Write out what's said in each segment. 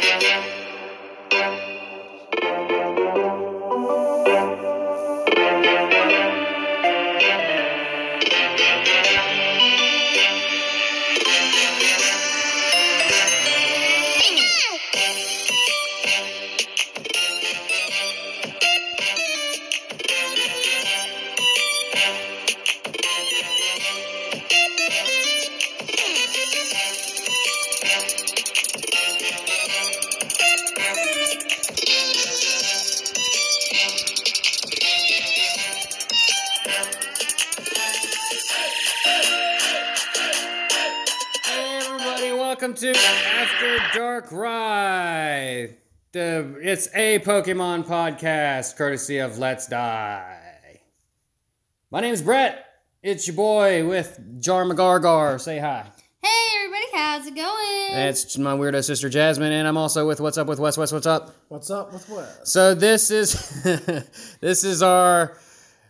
Hey Darkrai. The it's a Pokemon podcast courtesy of Let's Die. My name's Bret. It's your boy with Jar McGargar. Say hi. Hey everybody, how's it going? It's my weirdo sister Jazmin, and I'm also with What's Up with Wes. Wes, what's up? What's up with what? So this is this is our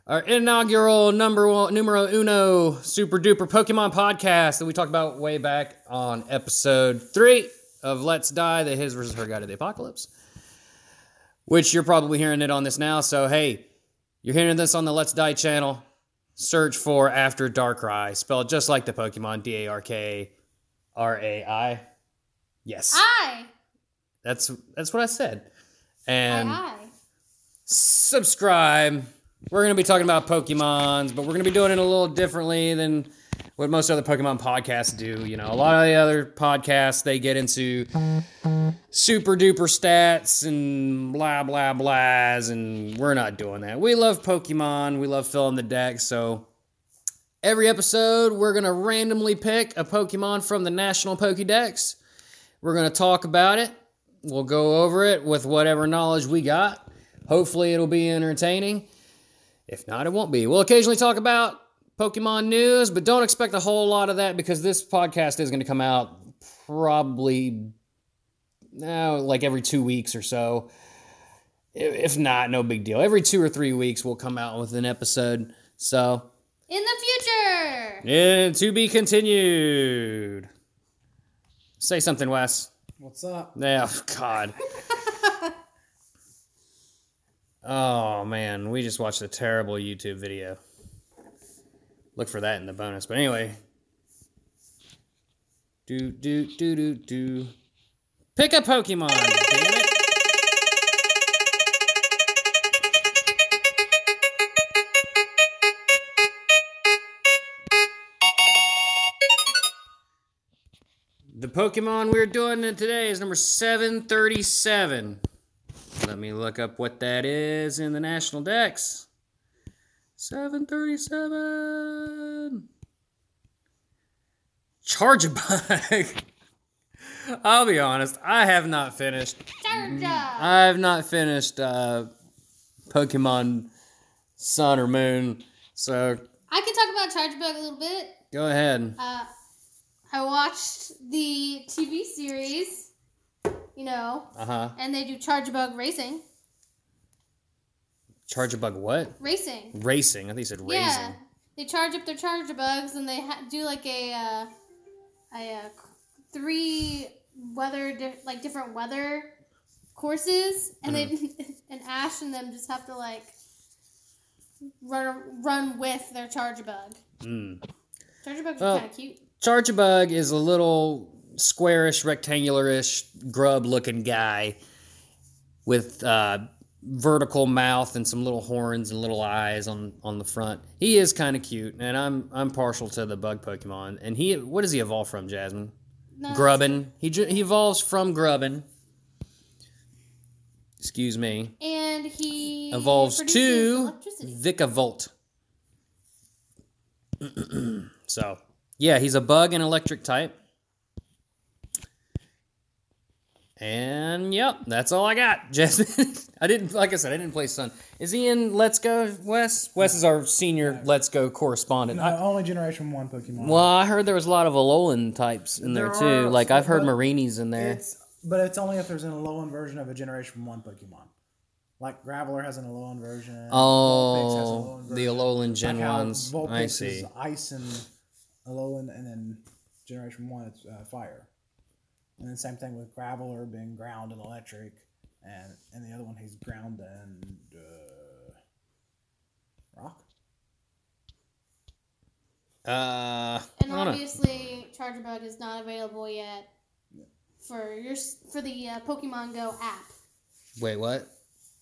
our inaugural number one numero uno super duper Pokemon podcast that we talked about way back on episode three of Let's Die, the His versus Her Guide to the Apocalypse. Which you're probably hearing it on this now. So hey, you're hearing this on the Let's Die channel. Search for After Darkrai, spelled just like the Pokemon D A R K R A I. Yes, I. that's that's what I said. And Hi. subscribe. We're going to be talking about Pokemons, but we're going to be doing it a little differently than what most other Pokemon podcasts do. You know, a lot of the other podcasts, they get into super duper stats and blah, blah, blahs, and we're not doing that. We love Pokemon. We love filling the deck. So every episode, we're to randomly pick a Pokemon from the National Pokedex. We're to talk about it. We'll go over it with whatever knowledge we got. Hopefully, it'll be entertaining. If not, it won't be. We'll occasionally talk about Pokemon news, but don't expect a whole lot of that because this podcast is going to come out probably now like every two weeks or so. If not, no big deal. Every two or three weeks, we'll come out with an episode. So, In the future. yeah, to be continued. Say something, Wes. What's up? Yeah, oh, God. oh man, we just watched a terrible YouTube video. Look for that in the bonus. But anyway. Do do do do do. Pick a Pokemon. The Pokemon we're doing today is number 737. Let me look up what that is in the National Dex. 737. Charjabug. I'll be honest, I have not finished. Charger. I have not finished uh, Pokemon Sun or Moon. So I can talk about Charjabug a little bit. go ahead. Uh, I watched the TV series, you know, Uh huh. and they do Charjabug racing. Charge a bug what? Racing. Racing. I think you said racing. Yeah. They charge up their Charjabugs and they ha- do like a, uh, a uh, three weather, di- like different weather courses, and they and Ash and them just have to like run run with their Charjabug. Mm. Charjabugs Well, kind of cute. Charjabug is a little squarish, rectangularish, grub-looking guy with uh, vertical mouth and some little horns and little eyes on on the front. He is kind of cute, and I'm I'm partial to the bug Pokemon. And he, what does he evolve from, Jazmin? No, Grubbin. He he evolves from Grubbin. Excuse me. And he Evolves to. Vikavolt. so, yeah, he's a bug and electric type. And yep, that's all I got. Jazmin, I didn't, like I said, I didn't play Sun. Is he in Let's Go, Wes? Wes is our senior Let's Go correspondent. No, I, only Generation One Pokemon. well, I heard there was a lot of Alolan types in there, There too. are, Like I've heard but Marini's in there. it's but it's only if there's an Alolan version of a Generation One Pokemon. Like Graveler has an Alolan version. Vulpix has an Oh, Alolan the version. Alolan Gen Like how ones. Vulpix I is see. Ice and Alolan, and then Generation One it's uh, Fire. And then same thing with Graveler being ground and electric, and and the other one he's ground and uh, rock. Uh, And I don't know. obviously, Charjabug is not available yet for your for the uh, Pokemon Go app. Wait, what?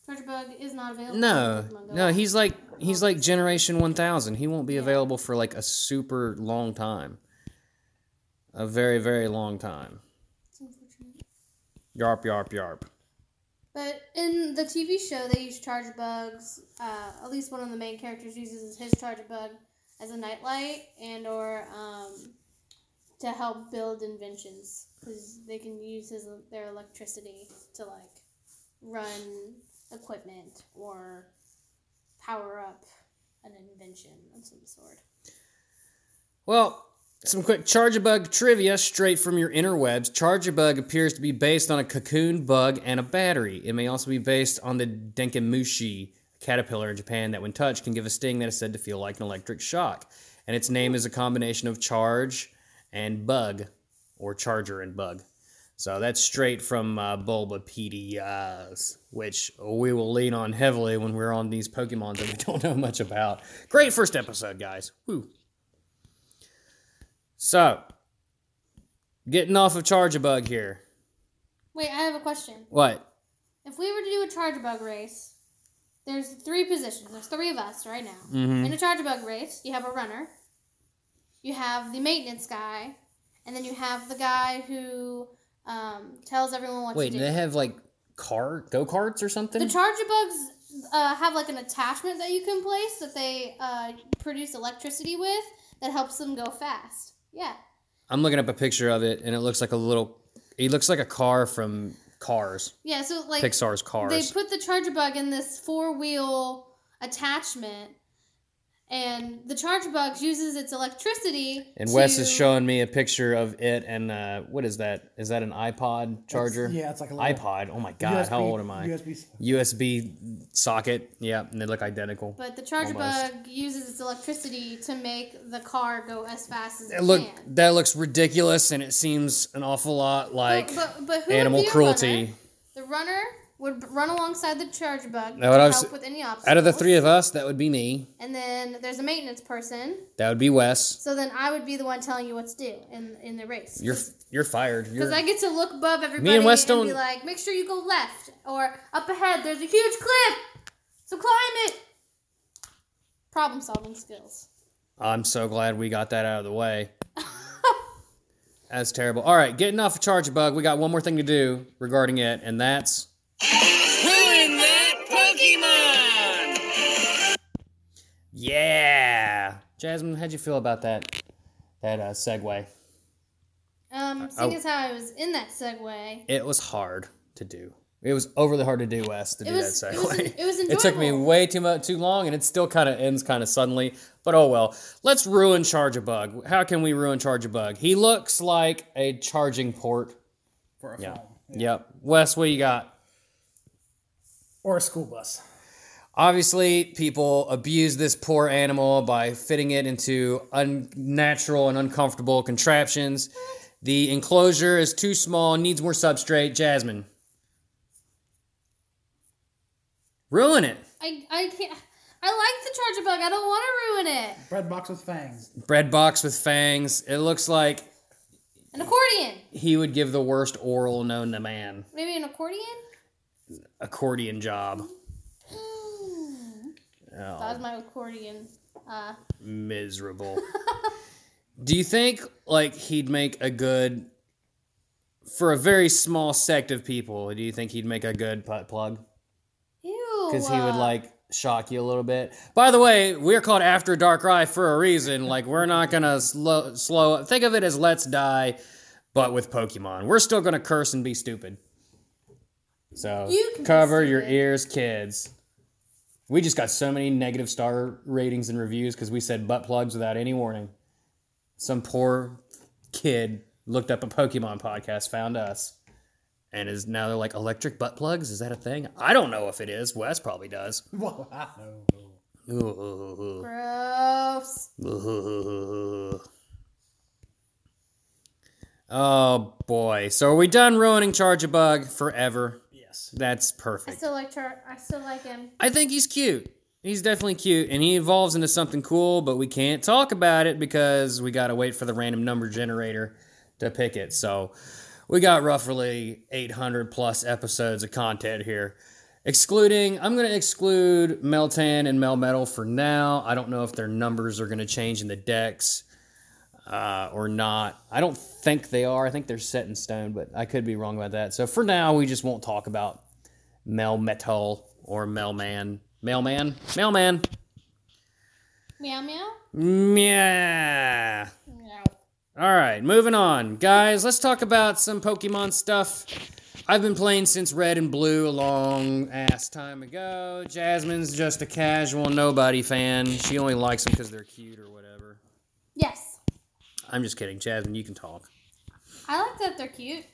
Charjabug is not available. No, for Pokemon Go no, app. he's like he's like Generation One Thousand. He won't be Yeah. available for like a super long time, a very very long time. Yarp yarp yarp. But in the TV show, they use Charjabugs. Uh, at least one of the main characters uses his Charjabug as a nightlight and or um, to help build inventions because they can use his their electricity to like run equipment or power up an invention of some sort. Well, some quick Charjabug trivia straight from your interwebs. Charge Bug appears to be based on a cocoon bug and a battery. It may also be based on the Denkamushi caterpillar in Japan that, when touched, can give a sting that is said to feel like an electric shock. And its name is a combination of charge and bug, or charger and bug. So that's straight from uh, Bulbapedias, which we will lean on heavily when we're on these Pokemons that we don't know much about. Great first episode, guys. Woo. So, getting off of Charjabug here. Wait, I have a question. What? If we were to do a Charjabug race, there's three positions. There's three of us right now. Mm-hmm. In a Charjabug race, you have a runner, you have the maintenance guy, and then you have the guy who um, tells everyone what Wait, to do Wait, do. they have like car go karts or something? the Charjabugs uh, have like an attachment that you can place that they uh, produce electricity with that helps them go fast. Yeah. I'm looking up a picture of it, and it looks like a little. It looks like a car from Cars, Yeah, so like Pixar's Cars. They put the Charjabug in this four wheel attachment, and the Charjabug uses its electricity. and to, Wes is showing me a picture of it, and uh, what is that? Is that an iPod charger? yeah, it's like a little iPod. Oh my god, how old am I? USB. USB socket. Yeah, and they look identical. But the charger Almost. bug uses its electricity to make the car go as fast as it It look can. that looks ridiculous, and it seems an awful lot like but, but, but who animal would cruelty. runner? The runner would run alongside the Charjabug to I was- help with any obstacles. Out of the three of us, that would be me. and then there's a maintenance person. That would be Wes. So then I would be the one telling you what to do in in the race. You're you're fired. Because I get to look above everybody and Wes be don't- like, make sure you go left or up ahead. There's a huge cliff, so climb it. Problem solving skills. I'm so glad we got that out of the way. That's terrible. All right, getting off of Charge Bug, we got one more thing to do regarding it, and that's Yeah, Jazmin, how'd you feel about that that uh, segue? Um, oh. seeing as how I was in that segue, It was hard to do. It was overly hard to do, Wes, to it do was that it segue. was, en- it was It took me enjoyable. way too much too long, and it still kind of ends kind of suddenly. But oh well. Let's ruin Charjabug. How can we ruin Charjabug? He looks like a charging port. for a Yeah. phone. Yep. Wes, what you got? Or a school bus. Obviously, people abuse this poor animal by fitting it into unnatural and uncomfortable contraptions. The enclosure is too small, needs more substrate. Jazmin. Ruin it. I I can't. I like the Charjabug. I don't want to ruin it. Bread box with fangs. Bread box with fangs. It looks like An accordion. he would give the worst oral known to man. Maybe an accordion. Accordion job. That Oh, was my accordion. Uh, miserable. Do you think like he'd make a good for a very small sect of people? Do you think he'd make a good butt plug? ew. Because he would uh, like shock you a little bit. By the way, we're called After Darkrai for a reason. Like we're not gonna slow slow. Think of it as Let's Die, but with Pokemon. We're still gonna curse and be stupid. So You cover your ears, kids. We just got so many negative star ratings and reviews because we said butt plugs without any warning. Some poor kid looked up a Pokemon podcast, found us, and is now they're like electric butt plugs. Is that a thing? I don't know if it is. Wes probably does. Well, I Gross. Oh boy. So are we done ruining Charjabug forever? Yes. perfect. I still like Char. I still like him. I think he's cute. He's definitely cute, and he evolves into something cool, but we can't talk about it because we gotta wait for the random number generator to pick it. So we got roughly 800 plus episodes of content here. Excluding, I'm gonna exclude Meltan and Melmetal for now. I don't know if their numbers are gonna change in the Dex uh, or not. I don't think they are. I think they're set in stone, but I could be wrong about that. So for now, we just won't talk about Melmetal or Melman. Mailman? Mailman. Meow meow. Yeah. Meow. All right, moving on. Guys, let's talk about some Pokemon stuff. I've been playing since Red and Blue a long ass time ago. Jazmin's just a casual nobody fan. She only likes them because they're cute or whatever. Yes, I'm just kidding. Jazmin, you can talk. I like that they're cute.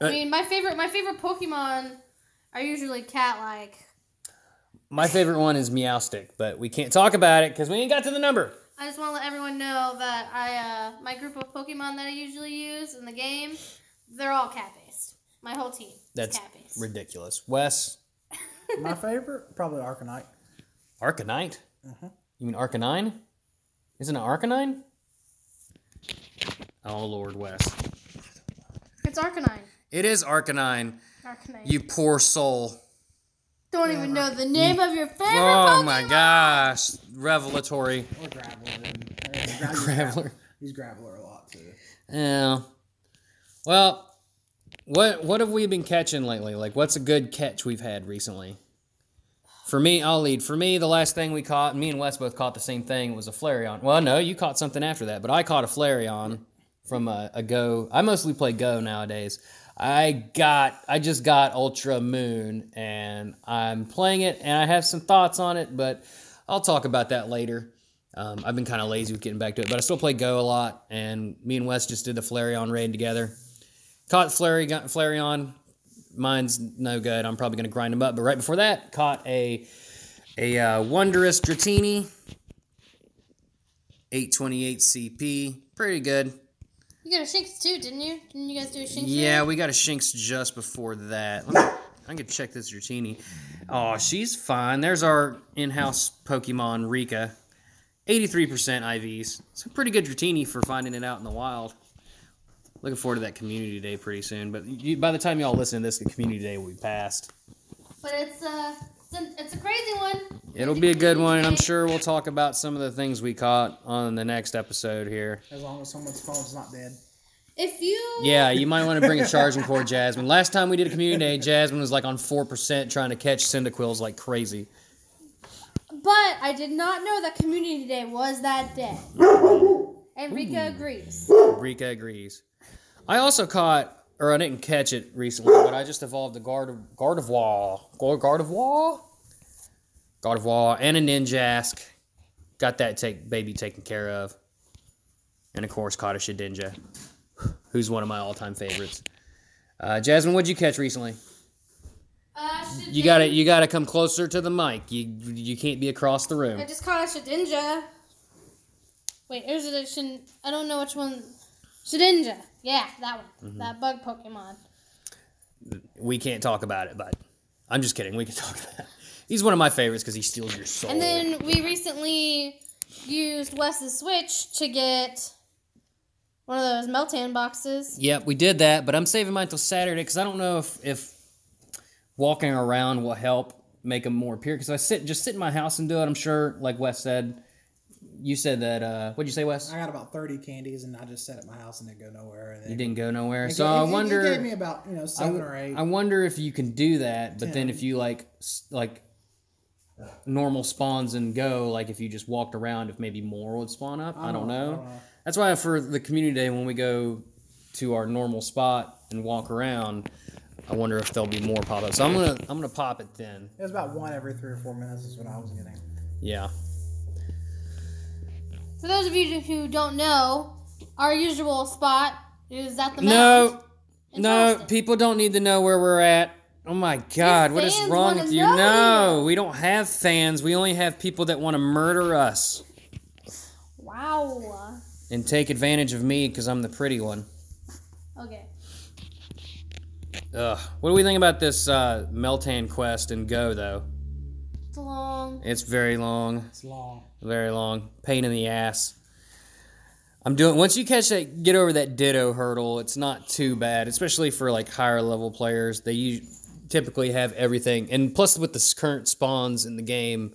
Uh, I mean, my favorite my favorite Pokemon are usually cat like. My favorite one is Meowstic, but we can't talk about it because we ain't got to the number. I just want to let everyone know that I uh, my group of Pokemon that I usually use in the game, they're all cat based. My whole team That's is cat based. ridiculous. Wes, My favorite, probably Arcanite. Arcanite? You mean Arcanine? Isn't it Arcanine? Oh, Lord, Wes. It's Arcanine. It is Arcanine, Arcanine. you poor soul. don't even know the name of your favorite Oh Pokemon. my gosh. Revelatory. Or Graveler. And, and Graveler. He's Graveler a lot too. Yeah. Well, what what have we been catching lately? Like, what's a good catch we've had recently? For me, I'll lead. For me, the last thing we caught, me and Wes both caught the same thing, was a Flareon. Well, no, you caught something after that, but I caught a Flareon from a, a Go. I mostly play Go nowadays. I got, I just got Ultra Moon, and I'm playing it, and I have some thoughts on it, but I'll talk about that later. Um, I've been kind of lazy with getting back to it, but I still play Go a lot, and me and Wes just did the Flareon raid together. Caught Flary, Flareon. Mine's no good. I'm probably going to grind him up. But right before that, caught a a uh, Wondrous Dratini. 828 CP. Pretty good. You got a Shinx too, didn't you? Didn't you guys do a Shinx? Yeah, we got a Shinx just before that. Let me, I can check this Dratini. Oh, she's fine. There's our in-house Pokemon Rika. 83% IVs. It's a pretty good Dratini for finding it out in the wild. Looking forward to that community day pretty soon. But you, by the time y'all listen to this, the community day will be past. But it's uh, it's a, it's a crazy one. It'll be a good one, and I'm sure we'll talk about some of the things we caught on the next episode here. As long as someone's phone's not dead. If you Yeah, you might want to bring a charging cord, Jazmin. Last time we did a community day, Jazmin was like on 4% trying to catch Cyndaquils like crazy. But I did not know that Community Day was that day. And Rika agrees. Rika agrees. I also caught, or I didn't catch it recently, but I just evolved a Guard of, Gardevoir. Guard, Gardevoir? Gardevoir and a Ninjask. Got that take baby taken care of. And of course, caught a Shedinja, who's one of my all time favorites. Uh, Jazmin, what'd you catch recently? Uh, You got to You got to come closer to the mic. You you can't be across the room. I just caught a Shedinja. Wait, there's a Shin. I don't know which one. Shedinja. Yeah, that one. Mm-hmm. That bug Pokemon. We can't talk about it, but I'm just kidding. We can talk about it. He's one of my favorites because he steals your soul. And then we recently used Wes's Switch to get one of those Meltan boxes. Yep, we did that, but I'm saving mine till Saturday because I don't know if if walking around will help make them more appear. Because I sit just sit in my house and do it. I'm sure, like Wes said. You said that. Uh, what'd you say, Wes? I got about thirty candies, and I just sat at my house and didn't go nowhere. And You didn't go nowhere, so I it- it wonder. gave me about you know I, seven or eight. I wonder if you can do that, but then if you like like normal spawns and go, like if you just walked around, if maybe more would spawn up. I don't know, I don't know. That's why for the community day when we go to our normal spot and walk around, I wonder if there'll be more pop up. So I'm gonna I'm gonna pop it then. it was about one every three or four minutes is what I was getting. Yeah. For those of you who don't know, our usual spot is at the mound. No, no, Charleston. people don't need to know where we're at. Oh my God, what is fans wrong wanna with you? know No, we don't have fans. We only have people that want to murder us Wow. and take advantage of me because I'm the pretty one. Okay. Ugh. What do we think about this uh, Meltan quest and Go though? It's long. It's very long, It's long. very long. Pain in the ass. I'm doing once you catch that, get over that Ditto hurdle. It's not too bad, especially for like higher level players. They typically have everything, and plus with the current spawns in the game,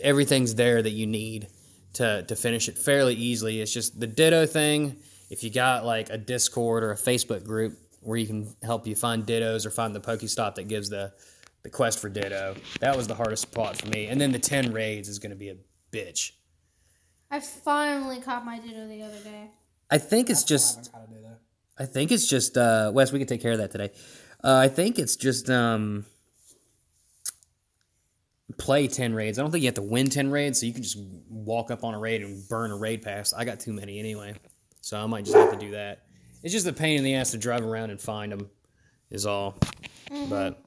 everything's there that you need to to finish it fairly easily. It's just the Ditto thing. If you got like a Discord or a Facebook group where you can help you find Dittos or find the Pokestop that gives the the quest for Ditto, that was the hardest spot for me. And then the ten raids is going to be a bitch. I finally caught my Ditto the other day. I think it's Still just haven't caught a Ditto. I think it's just uh Wes, we can take care of that today. Uh, I think it's just um play 10 raids. I don't think you have to win 10 raids, so you can just walk up on a raid and burn a raid pass. I got too many anyway. So I might just have to do that. It's just a pain in the ass to drive around and find them is all. But I agree.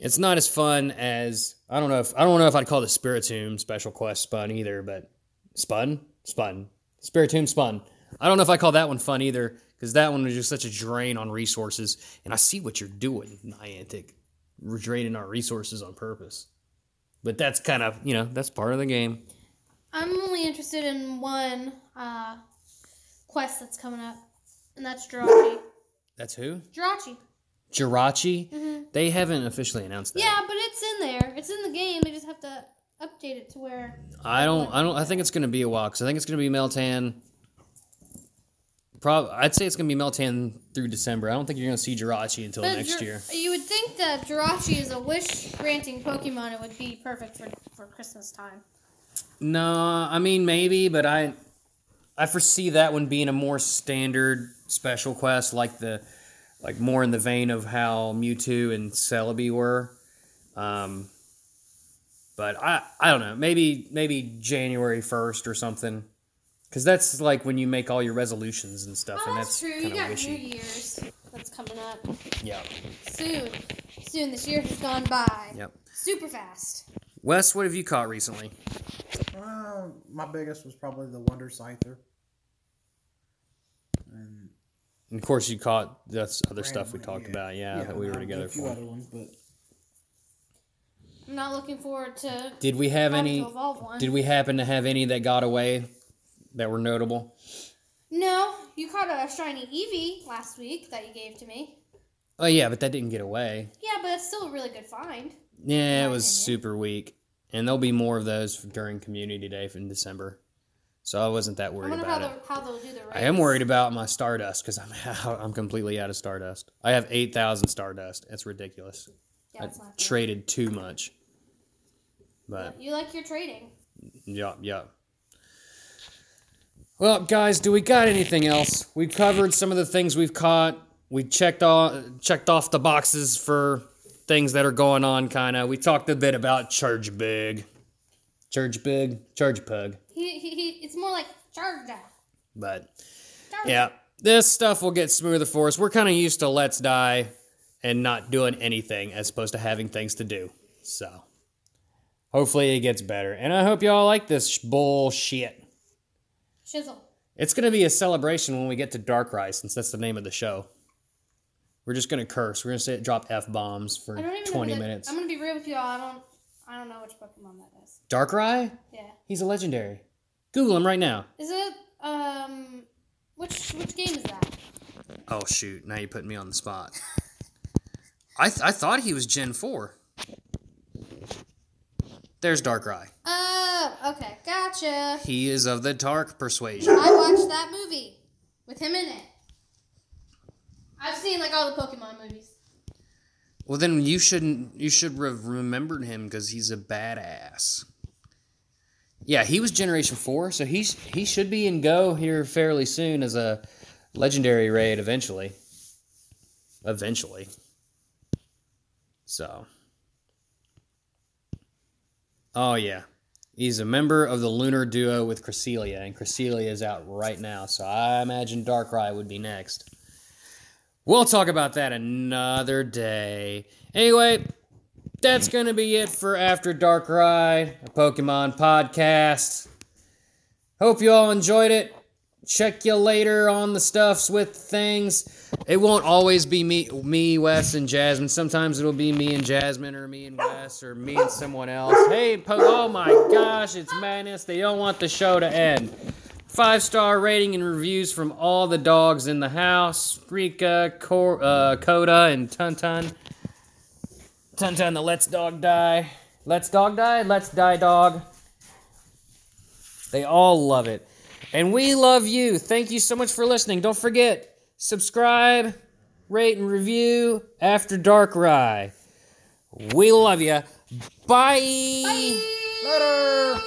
It's not as fun as I don't know if I don't know if I'd call the Spiritomb special quest spun either, but spun, spun, Spiritomb spun. I don't know if I call that one fun either because that one was just such a drain on resources. And I see what you're doing, Niantic, we're draining our resources on purpose. But that's kind of you know that's part of the game. I'm only interested in one uh, quest that's coming up, and that's Jirachi. That's who Jirachi. Jirachi. Mm-hmm. They haven't officially announced that. Yeah, but it's in there. It's in the game. They just have to update it to where. I don't. I don't. I think it's going to be a while because I think it's going to be Meltan. Prob. I'd say it's going to be Meltan through December. I don't think you're going to see Jirachi until But next Jir- year. You would think that Jirachi is a wish granting Pokemon. It would be perfect for, for Christmas time. No, I mean maybe, but I, I foresee that one being a more standard special quest, like the, like more in the vein of how Mewtwo and Celebi were. Um, but I, I don't know. Maybe maybe January first or something, because that's like when you make all your resolutions and stuff, Oh, and that's, that's, true. You kind got of wishy. New Year's that's coming up Yeah. soon. Soon. This year has gone by. Yep. Super fast. Wes, what have you caught recently? Uh, my biggest was probably the Wonder Scyther. And And of course, you caught that's other stuff we randomly, talked about. Yeah, that we were together for. other ones, but I'm not looking forward to Did we have any? one. Did we happen to have any that got away that were notable? No, you caught a shiny Eevee last week that you gave to me. Oh yeah, but that didn't get away. Yeah, but it's still a really good find. Yeah, it was opinion. super weak, and there'll be more of those during Community Day in December. So I wasn't that I worried wonder how, about it. they'll, how they'll do the race. I am worried about my Stardust because I'm out, I'm completely out of Stardust. I have eight thousand Stardust. It's ridiculous. Yeah, I it's not good. traded too much. But You like your trading. Yeah, yeah. Well, guys, do we got anything else? We covered some of the things we've caught. We checked off checked off the boxes for things that are going on. Kind of. We talked a bit about Charge Big, Charge Big, Charge Pug, He, he, he it's more like Charger. but Charger. yeah, this stuff will get smoother for us. We're kind of used to Let's Die and not doing anything as opposed to having things to do. So hopefully it gets better, and I hope y'all like this sh- bullshit. Shizzle. It's going to be a celebration when we get to Dark Darkrai, since that's the name of the show. We're just going to curse. We're going to say drop f bombs for I don't even twenty that- minutes. I'm gonna be real with you all. I don't. I don't know which Pokemon that is. Darkrai? Yeah. He's a legendary. Google him right now. Is it um? Which which game is that? Oh shoot! Now you put me on the spot. I th- I thought he was Gen four. There's Darkrai. Oh, okay, gotcha. He is of the Dark persuasion. I watched that movie with him in it. I've seen like all the Pokemon movies. Well, then you shouldn't. You should have remembered him because he's a badass. Yeah, he was Generation Four, so he's he should be in Go here fairly soon as a legendary raid eventually. Eventually. So. Oh yeah, he's a member of the Lunar Duo with Cresselia, and Cresselia is out right now, so I imagine Darkrai would be next. We'll talk about that another day. Anyway, that's going to be it for After Darkrai, a Pokemon podcast. Hope you all enjoyed it. check you later on the stuffs with things. It won't always be me, me, Wes, and Jazmin. Sometimes it'll be me and Jazmin, or me and Wes, or me and someone else. Hey, po- oh my gosh, it's madness. They don't want the show to end. Five star rating and reviews from all the dogs in the house Rika, Cor- uh, Coda, and Tuntun. Tuntun, the Let's Dog Die. Let's Dog Die? Let's Die Dog. They all love it. And we love you. Thank you so much for listening. Don't forget, subscribe, rate, and review After Darkrai. We love you. Bye. Later.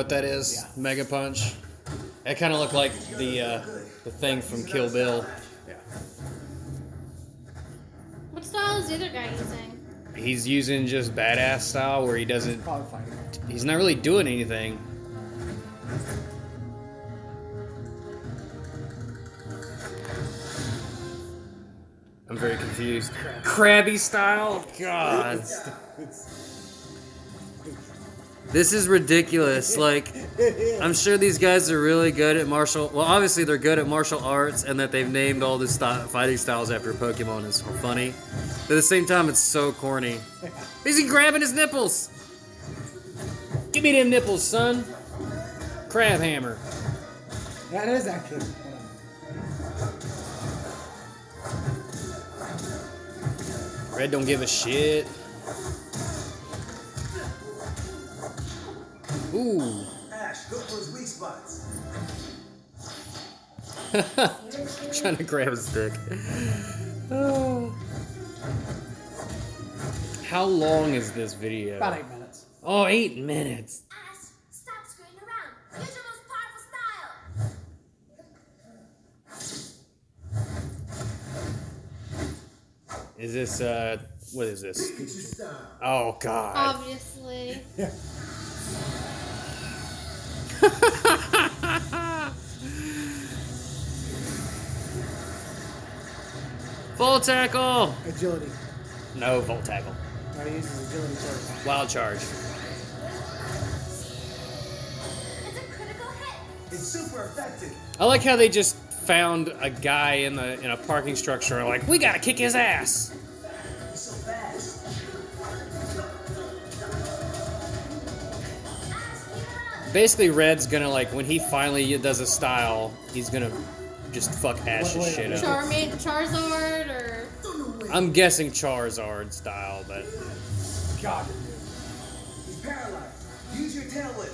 What that is? Yeah. Mega Punch. It kind of looked like the uh, the thing from Kill Bill. Yeah. What style is the other guy using? He's using just badass style where he doesn't. Probably fighting. He's not really doing anything. I'm very confused. Krabby style? God. This is ridiculous. Like, I'm sure these guys are really good at martial. Well, obviously they're good at martial arts, and that they've named all the sty fighting styles after Pokemon is funny. But at the same time, it's so corny. Is he grabbing his nipples? Give me them nipples, son. Crabhammer. That is actually. Red don't give a shit. Ooh. Ash, look for his weak spots. Trying to grab his dick. Oh. How long is this video? About eight minutes. Oh, eight minutes. Ash, stop screwing around. Use your most powerful style. Is this, uh, what is this? Get your style. Oh, God. Obviously. Full tackle! Agility. No, full tackle. No, he uses agility first. Wild charge. It's a critical hit. It's super effective. I like how they just found a guy in the in a parking structure and like, we gotta kick his ass. So fast. Ash, keep it up. Basically, Red's gonna like when he finally does a style, he's gonna just fuck Ash's Wait, wait, shit up. Charmander, Charizard, or I'm guessing Charizard style, but God. He's paralyzed. Use your tail whip.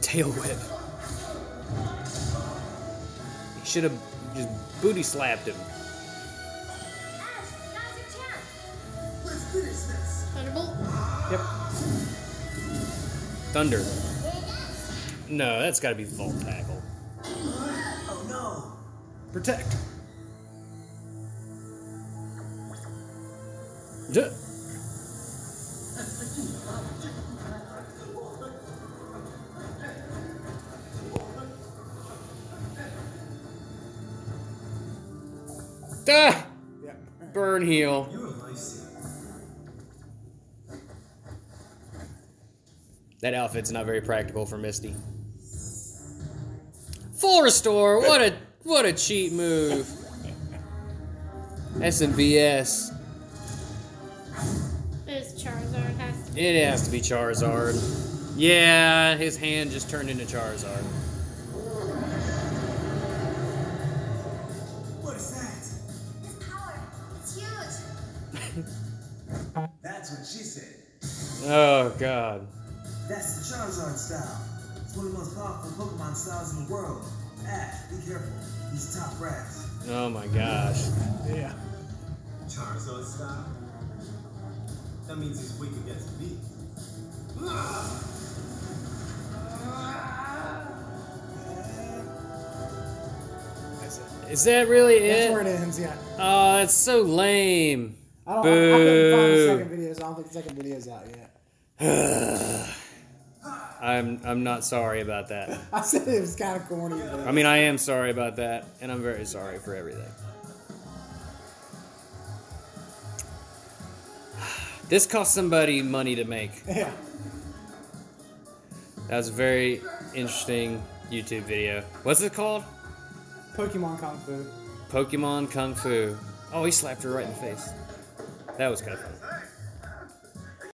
tail whip. He should have just booty slapped him. Ash, now's your chance. Let's finish this. Thunderbolt. Yep. Thunder. No, that's gotta be Volt Tackle. Protect. Duh. Ah! Yep. Burn heal. That outfit's not very practical for Misty. Full restore. What a what a cheat move. S and BS. It's Charizard. Has to be. It has to be Charizard. Yeah, his hand just turned into Charizard. What is that? His power. It's huge. That's what she said. Oh god. That's the Charizard style. It's one of the most powerful Pokemon styles in the world. Ash, be careful. He's top brass. Oh my gosh. Yeah. Charizard style? That means he's weak against me. Is that really it? That's where it? it ends. Yeah. Oh, that's so lame. I don't. I, I couldn't find the Boo. second video. So I don't think the second video's out yet. I'm I'm not sorry about that. I said it was kind of corny. But I mean, I am sorry about that, and I'm very sorry for everything. This cost somebody money to make. yeah. That was a very interesting YouTube video. What's it called? Pokemon Kung Fu. Pokemon Kung Fu. Oh, he slapped her right in the face. That was kind of funny.